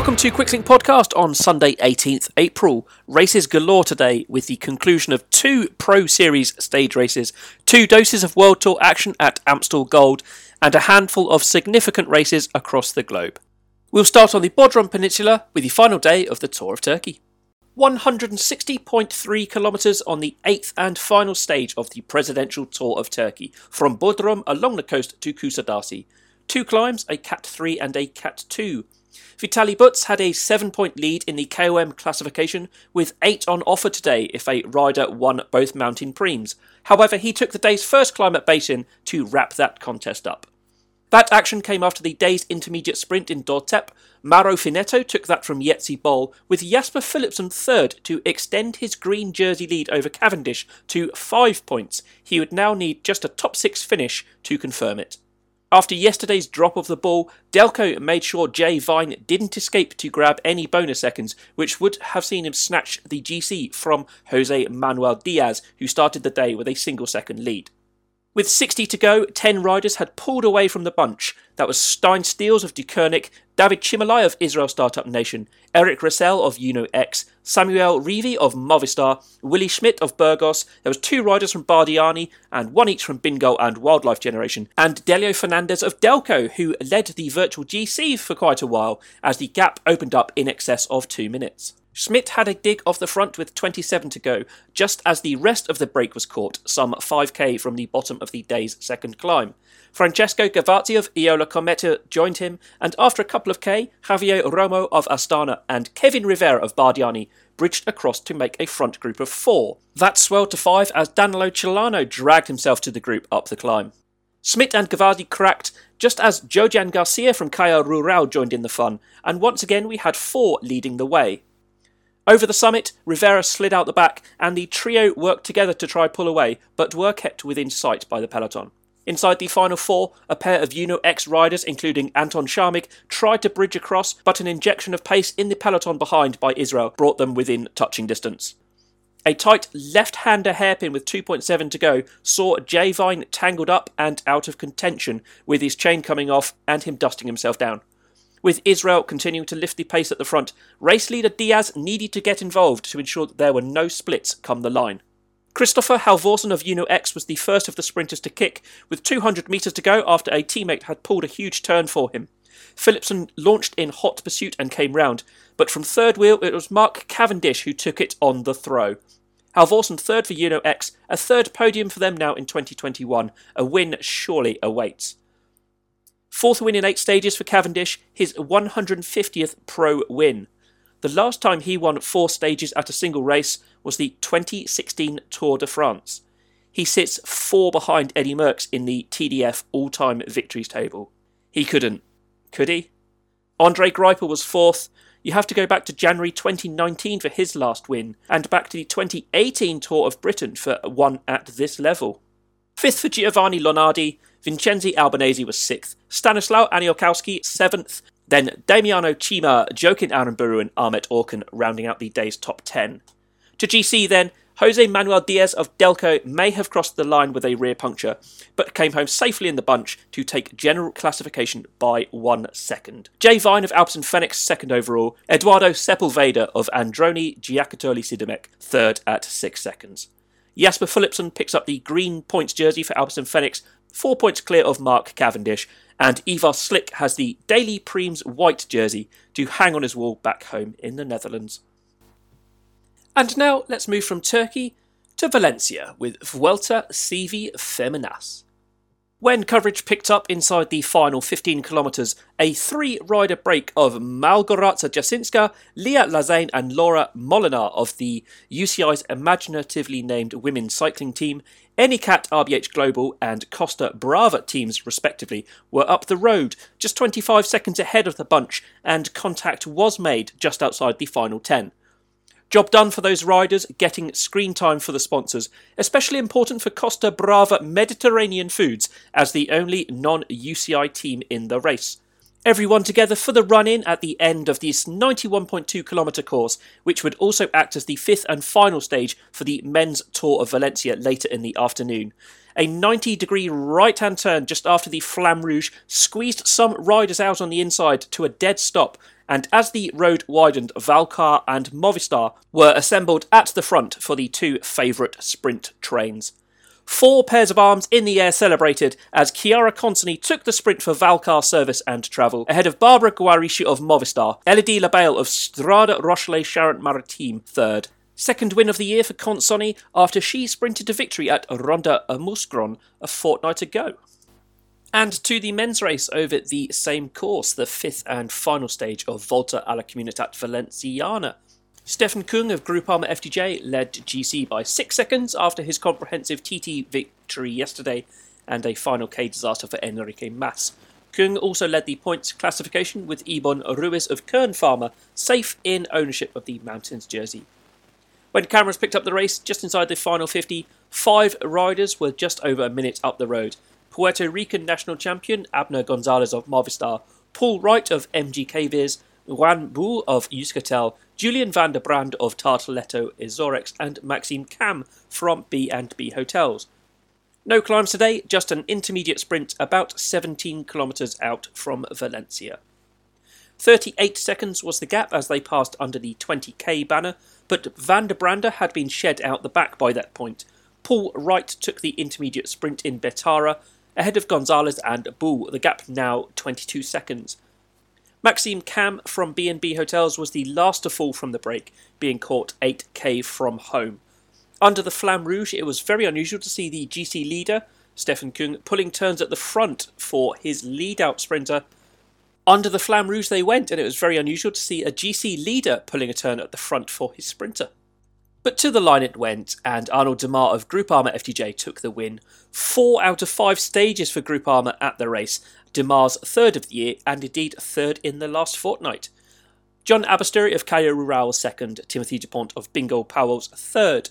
Welcome to Quicklink Podcast on Sunday, 18th April. Races galore today with the conclusion of two Pro Series stage races, two doses of World Tour action at Amstel Gold, and a handful of significant races across the globe. We'll start on the Bodrum Peninsula with the final day of the Tour of Turkey. 160.3 kilometres on the eighth and final stage of the Presidential Tour of Turkey, from Bodrum along the coast to Kusadasi. Two climbs, a Cat 3 and a Cat 2. Vitaly Buts had a seven point lead in the KOM classification, with eight on offer today if a rider won both mountain preems. However, he took the day's first climb at Basin to wrap that contest up. That action came after the day's intermediate sprint in Dotep. Mauro Finetto took that from Jetse Bol, with Jasper Philipsen third to extend his green jersey lead over Cavendish to five points. He would now need just a top six finish to confirm it. After yesterday's drop of the ball, Delko made sure Jay Vine didn't escape to grab any bonus seconds, which would have seen him snatch the GC from Jose Manuel Diaz, who started the day with a single second lead. With 60 to go, 10 riders had pulled away from the bunch. That was Stijn Steels of Deceuninck, David Cimolai of Israel Startup Nation, Eric Resell of Uno X, Samuel Rivi of Movistar, Willie Smit of Burgos, there was two riders from Bardiani and one each from Bingo and Wildlife Generation, and Delio Fernandez of Delko, who led the virtual GC for quite a while as the gap opened up in excess of two minutes. Smit had a dig off the front with 27 to go, just as the rest of the break was caught, some 5k from the bottom of the day's second climb. Francesco Gavazzi of Eolo Kometa joined him, and after a couple of K, Javier Romo of Astana and Kevin Rivera of Bardiani bridged across to make a front group of four. That swelled to five as Danilo Celano dragged himself to the group up the climb. Smit and Gavazzi cracked just as Jhojan Garcia from Caja Rural joined in the fun, and once again we had four leading the way. Over the summit, Rivera slid out the back, and the trio worked together to try pull away, but were kept within sight by the peloton. Inside the final four, a pair of Uno X riders, including Anton Charmig, tried to bridge across, but an injection of pace in the peloton behind by Israel brought them within touching distance. A tight left-hander hairpin with 2.7 to go saw Jay Vine tangled up and out of contention, with his chain coming off and him dusting himself down. With Israel continuing to lift the pace at the front, race leader Diaz needed to get involved to ensure that there were no splits come the line. Kristoffer Halvorsen of Uno X was the first of the sprinters to kick, with 200 metres to go after a teammate had pulled a huge turn for him. Philipsen launched in hot pursuit and came round, but from third wheel it was Mark Cavendish who took it on the throw. Halvorsen third for Uno X, a third podium for them now in 2021. A win surely awaits. Fourth win in eight stages for Cavendish, his 150th pro win. The last time he won four stages at a single race was the 2016 Tour de France. He sits four behind Eddie Merckx in the TDF all time victories table. He couldn't, could he? Andre Greipel was fourth. You have to go back to January 2019 for his last win, and back to the 2018 Tour of Britain for one at this level. Fifth for Giovanni Lonardi, Vincenzo Albanese was sixth, Stanislaw Aniolkowski seventh, then Damiano Cima, Joaquin Aranburu, and Ahmet Orkan rounding out the day's top 10. To GC then, Jose Manuel Diaz of Delko may have crossed the line with a rear puncture, but came home safely in the bunch to take general classification by one second. Jay Vine of Alpecin Fenix second overall, Eduardo Sepulveda of Androni Giocattoli Sidermec third at six seconds. Jasper Philipsen picks up the green points jersey for Alpecin Fenix, four points clear of Mark Cavendish, and Ivar Slik has the Daily Preems white jersey to hang on his wall back home in the Netherlands. And now let's move from Turkey to Valencia with Vuelta CV Feminas. When coverage picked up inside the final 15 kilometres, a three rider break of Malgorzata Jasinska, Leah Lazain, and Laura Molinar of the UCI's imaginatively named women's cycling team, Anycat RBH Global, and Costa Brava teams, respectively, were up the road, just 25 seconds ahead of the bunch, and contact was made just outside the final 10. Job done for those riders, getting screen time for the sponsors, especially important for Costa Brava Mediterranean Foods as the only non UCI team in the race. Everyone together for the run in at the end of this 91.2 kilometre course, which would also act as the fifth and final stage for the men's Tour of Valencia later in the afternoon. A 90 degree right hand turn just after the Flamme Rouge squeezed some riders out on the inside to a dead stop and as the road widened, Valcar and Movistar were assembled at the front for the two favourite sprint trains. Four pairs of arms in the air celebrated as Chiara Consonni took the sprint for Valcar service and travel, ahead of Barbara Guarischi of Movistar, Elodie Labelle of Strade Rochelais Charente Maritime third. Second win of the year for Consonni after she sprinted to victory at Ronda a Mouscron a fortnight ago. And to the men's race over the same course, the fifth and final stage of Volta alla Comunitat Valenciana. Stefan Kung of Groupama FDJ led GC by six seconds after his comprehensive TT victory yesterday and a final K disaster for Enrique Mas. Kung also led the points classification with Ibon Ruiz of Kern Pharma safe in ownership of the Mountains jersey. When cameras picked up the race just inside the final 50, five riders were just over a minute up the road. Puerto Rican national champion Abner Gonzalez of Movistar, Paul Wright of MGK Vis, Juan Bu of Euskaltel, Julian van der Brand of Tartaletto Azores, and Maxime Cam from B&B Hotels. No climbs today, just an intermediate sprint about 17 kilometres out from Valencia. 38 seconds was the gap as they passed under the 20k banner, but Van der Brande had been shed out the back by that point. Paul Wright took the intermediate sprint in Bétera, ahead of Gonzalez and Bull, the gap now 22 seconds. Maxime Cam from B&B Hotels was the last to fall from the break, being caught 8k from home. Under the Flamme Rouge, it was very unusual to see the GC leader, Stefan Kung, pulling turns at the front for his lead-out sprinter. Under the Flamme Rouge they went, and it was very unusual to see a GC leader pulling a turn at the front for his sprinter. But to the line it went, and Arnaud Démare of Groupama FDJ took the win. Four out of five stages for Groupama at the race, Démare's third of the year, and indeed third in the last fortnight. Jon Aberasturi of Caja Rural second, Timothy Dupont of Bingo Pauwels third.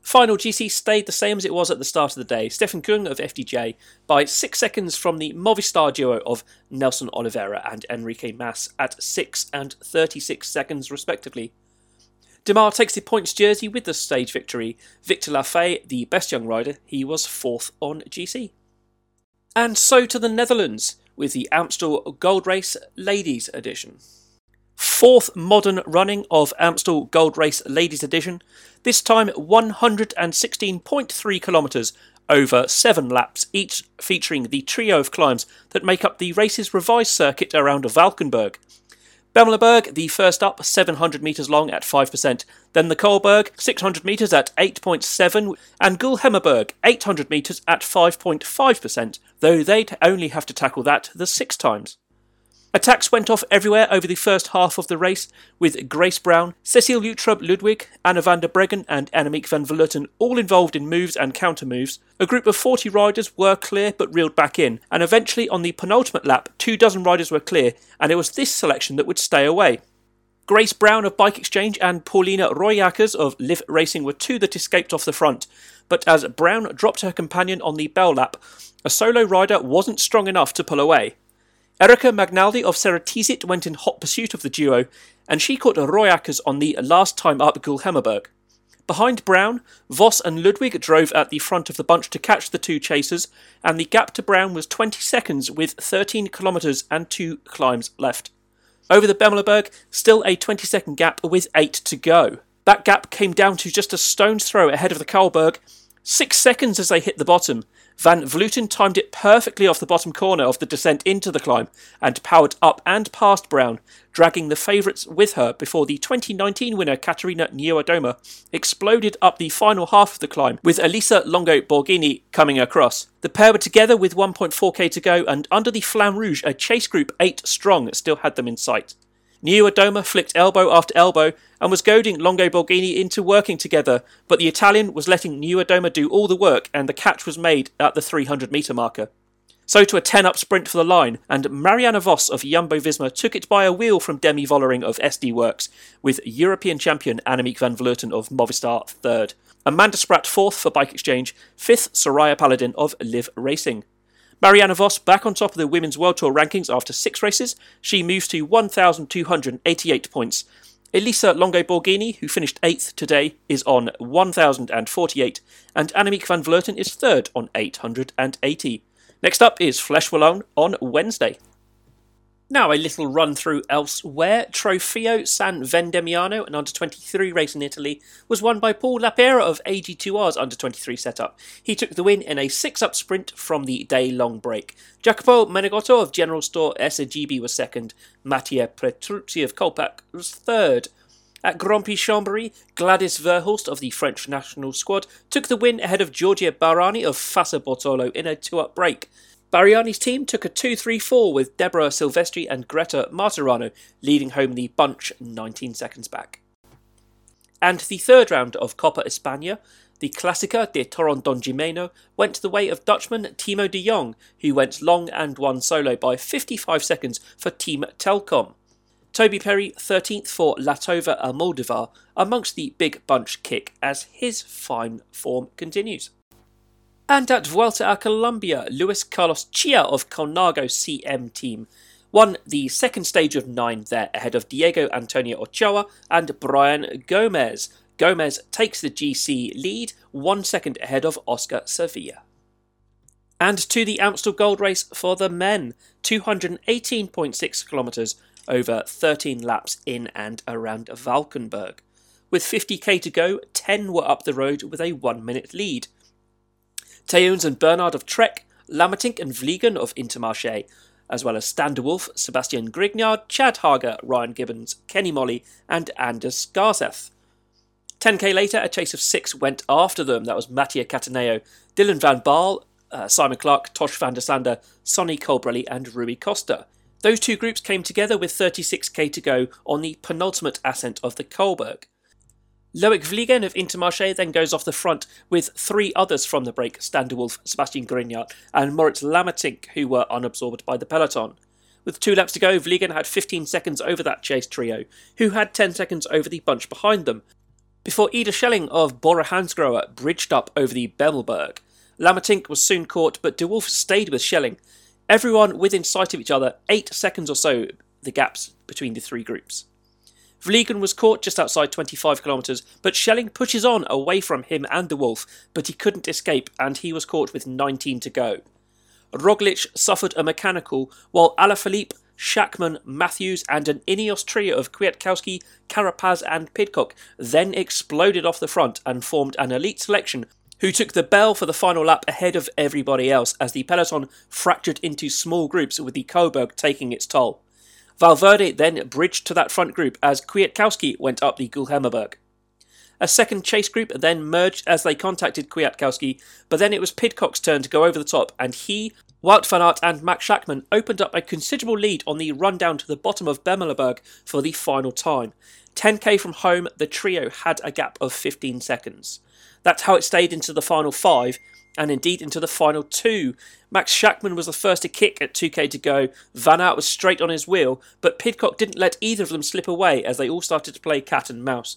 Final GC stayed the same as it was at the start of the day. Stefan Kung of FDJ by six seconds from the Movistar duo of Nelson Oliveira and Enrique Mas at six and 36 seconds respectively. Démare takes the points jersey with the stage victory. Victor Lafay, the best young rider, he was fourth on GC. And so to the Netherlands with the Amstel Gold Race Ladies Edition. Fourth modern running of Amstel Gold Race Ladies Edition, this time 116.3 kilometres over seven laps, each featuring the trio of climbs that make up the race's revised circuit around Valkenburg. Bemelerberg, the first up, 700 metres long at 5%, then the Cauberg, 600 metres at 8.7, and Geulhemmerberg, 800 metres at 5.5%, though they'd only have to tackle that the six times. Attacks went off everywhere over the first half of the race, with Grace Brown, Cecile Uttrup Ludwig, Anna van der Breggen, and Annemiek van Vleuten all involved in moves and counter moves. A group of 40 riders were clear but reeled back in, and eventually on the penultimate lap, two dozen riders were clear, and it was this selection that would stay away. Grace Brown of Bike Exchange and Paulina Rooijakkers of Liv Racing were two that escaped off the front, but as Brown dropped her companion on the bell lap, a solo rider wasn't strong enough to pull away. Erika Magnaldi of Ceratizit went in hot pursuit of the duo, and she caught Rooijakkers on the last time up Geulhemmerberg. Behind Brown, Vos and Ludwig drove at the front of the bunch to catch the two chasers, and the gap to Brown was 20 seconds with 13 kilometres and two climbs left. Over the Bemelerberg, still a 20 second gap with 8 to go. That gap came down to just a stone's throw ahead of the Cauberg, Six seconds as they hit the bottom. Van Vleuten timed it perfectly off the bottom corner of the descent into the climb and powered up and past Brown, dragging the favourites with her before the 2019 winner Caterina Niewiadoma exploded up the final half of the climb with Elisa Longo Borghini coming across. The pair were together with 1.4k to go and under the Flamme Rouge, a chase group 8 strong still had them in sight. Niewiadoma flicked elbow after elbow and was goading Longo Borghini into working together, but the Italian was letting Niewiadoma do all the work and the catch was made at the 300 metre marker. So to a 10 up sprint for the line, and Marianne Vos of Jumbo Visma took it by a wheel from Demi Vollering of SD Worx, with European champion Annemiek van Vleuten of Movistar third. Amanda Spratt fourth for Bike Exchange, fifth Soraya Paladin of Liv Racing. Marianne Vos back on top of the Women's World Tour rankings after six races. She moves to 1,288 points. Elisa Longo Borghini, who finished eighth today, is on 1,048, and Annemiek van Vleuten is third on 880. Next up is Wallonne on Wednesday. Now, a little run through elsewhere. Trofeo San Vendemiano, an under 23 race in Italy, was won by Paul Lapeira of AG2R's under 23 setup. He took the win in a six up sprint from the day long break. Jacopo Menegotto of General Store SGB was second. Mattia Petruzzi of Colpack was third. At Grand Prix Chambéry, Gladys Verhulst of the French national squad took the win ahead of Giorgia Barani of Fassa Bortolo in a two up break. Bariani's team took a 2 3 4 with Deborah Silvestri and Greta Martirano leading home the bunch 19 seconds back. And the third round of Coppa España, the Clásica de Torredonjimeno, went the way of Dutchman Timo de Jong, who went long and won solo by 55 seconds for Team Telkom. Toby Perry 13th for Latova Almodovar amongst the big bunch kick as his fine form continues. And at Vuelta a Colombia, Luis Carlos Chia of Colnago CM team won the second stage of nine there ahead of Diego Antonio Ochoa and Brian Gomez. Gomez takes the GC lead, one second ahead of Oscar Sevilla. And to the Amstel Gold Race for the men, 218.6 kilometres over 13 laps in and around Valkenburg. With 50k to go, 10 were up the road with a one minute lead. Teuns and Bernard of Trek, Lammertink and Vliegen of Intermarché, as well as Stan Sebastian Grignard, Chad Haga, Ryan Gibbons, Kenny Molly, and Anders Garseth. 10k later, a chase of six went after them. That was Mattia Cattaneo, Dylan Van Baarle, uh, Simon Clark, Tosh van der Sande, Sonny Colbrelli, and Rui Costa. Those two groups came together with 36k to go on the penultimate ascent of the Cauberg. Loic Vliegen of Intermarché then goes off the front with three others from the break Stan Dewulf, Sebastian Grignard, and Maurits Lammertink, who were unabsorbed by the peloton. With two laps to go, Vliegen had 15 seconds over that chase trio, who had 10 seconds over the bunch behind them, before Ide Schelling of Bora Hansgrohe bridged up over the Bemelerberg. Lamertink was soon caught, but Dewulf stayed with Schelling. Everyone within sight of each other, eight seconds or so the gaps between the three groups. Vliegen was caught just outside 25 kilometres, but Schelling pushes on away from him and the Wolf, but he couldn't escape and he was caught with 19 to go. Roglic suffered a mechanical, while Alaphilippe, Schachmann, Matthews, and an Ineos trio of Kwiatkowski, Carapaz, and Pidcock then exploded off the front and formed an elite selection who took the bell for the final lap ahead of everybody else as the peloton fractured into small groups with the Cauberg taking its toll. Valverde then bridged to that front group as Kwiatkowski went up the Geulhemmerberg. A second chase group then merged as they contacted Kwiatkowski, but then it was Pidcock's turn to go over the top, and he, Wout van Aert, and Max Schachmann opened up a considerable lead on the run down to the bottom of Bemelerberg for the final time. 10k from home, the trio had a gap of 15 seconds. That's how it stayed into the final five, and indeed into the final two. Max Schachmann was the first to kick at 2k to go. Van Aert was straight on his wheel, but Pidcock didn't let either of them slip away as they all started to play cat and mouse.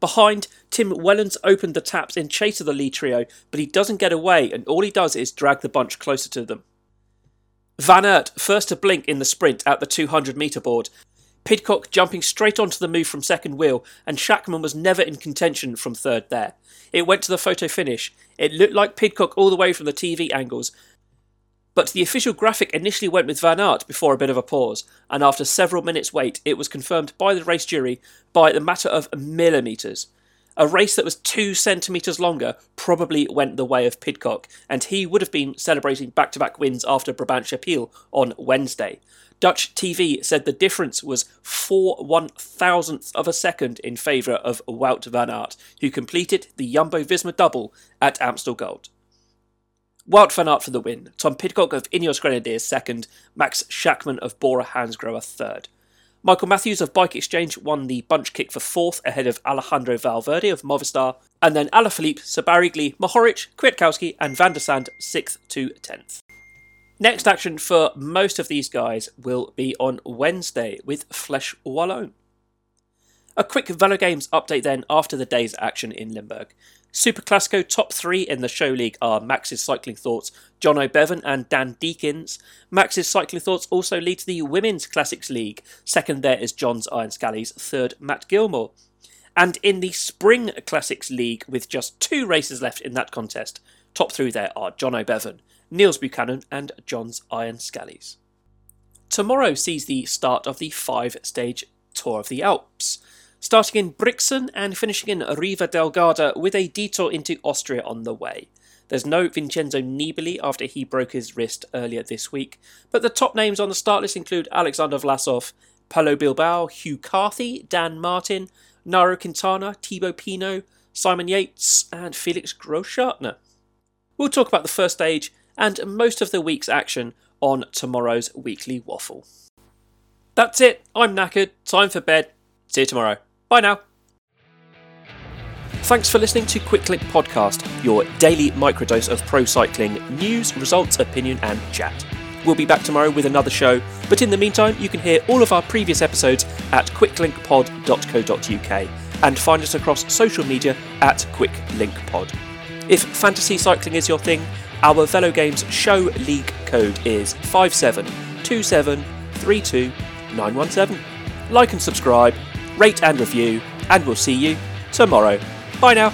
Behind, Tim Wellens opened the taps in chase of the lead trio, but he doesn't get away, and all he does is drag the bunch closer to them. Van Aert first to blink in the sprint at the 200 metre board. Pidcock jumping straight onto the move from second wheel, and Schachmann was never in contention from third there. It went to the photo finish. It looked like Pidcock all the way from the TV angles, but the official graphic initially went with Van Aert before a bit of a pause, and after several minutes' wait, it was confirmed by the race jury by the matter of millimetres. A race that was two centimetres longer probably went the way of Pidcock, and he would have been celebrating back to back wins after Brabant Chapelle on Wednesday. Dutch TV said the difference was four one thousandths of a second in favour of Wout van Aert, who completed the Jumbo Visma double at Amstel Gold. Wout van Aert for the win, Tom Pidcock of Ineos Grenadiers second, Max Schachmann of Bora Hansgrohe third. Michael Matthews of Bike Exchange won the bunch kick for fourth ahead of Alejandro Valverde of Movistar, and then Alaphilippe, Sabarigli, Mohoric, Kwiatkowski, and Van der Sande sixth to tenth. Next action for most of these guys will be on Wednesday with Flèche Wallonne. A quick Velo Games update then after the day's action in Limburg. Super Classico top three in the show league are Max's Cycling Thoughts, John O'Bevan and Dan Deakins. Max's Cycling Thoughts also leads the Women's Classics League. Second there is John's Iron Scallies, third Matt Gilmore. And in the Spring Classics League, with just two races left in that contest, top three there are John O'Bevan, Niels Buchanan, and John's Iron Scallies. tomorrow sees the start of the five stage Tour of the Alps, starting in Brixen and finishing in Riva del Garda with a detour into Austria on the way. There's no Vincenzo Nibali after he broke his wrist earlier this week, but the top names on the start list include Alexander Vlasov, Pello Bilbao, Hugh Carthy, Dan Martin, Nairo Quintana, Thibaut Pinot, Simon Yates, and Felix Grossschartner. We'll talk about the first stage and most of the week's action on tomorrow's weekly waffle. That's it. I'm knackered. Time for bed. See you tomorrow. Bye now. Thanks for listening to Quicklink Podcast, your daily microdose of pro cycling news, results, opinion, and chat. We'll be back tomorrow with another show, but in the meantime, you can hear all of our previous episodes at quicklinkpod.co.uk and find us across social media at QuickLinkPod. If fantasy cycling is your thing, our Velo Games show league code is 572732917. Like and subscribe, rate and review, and we'll see you tomorrow. Bye now.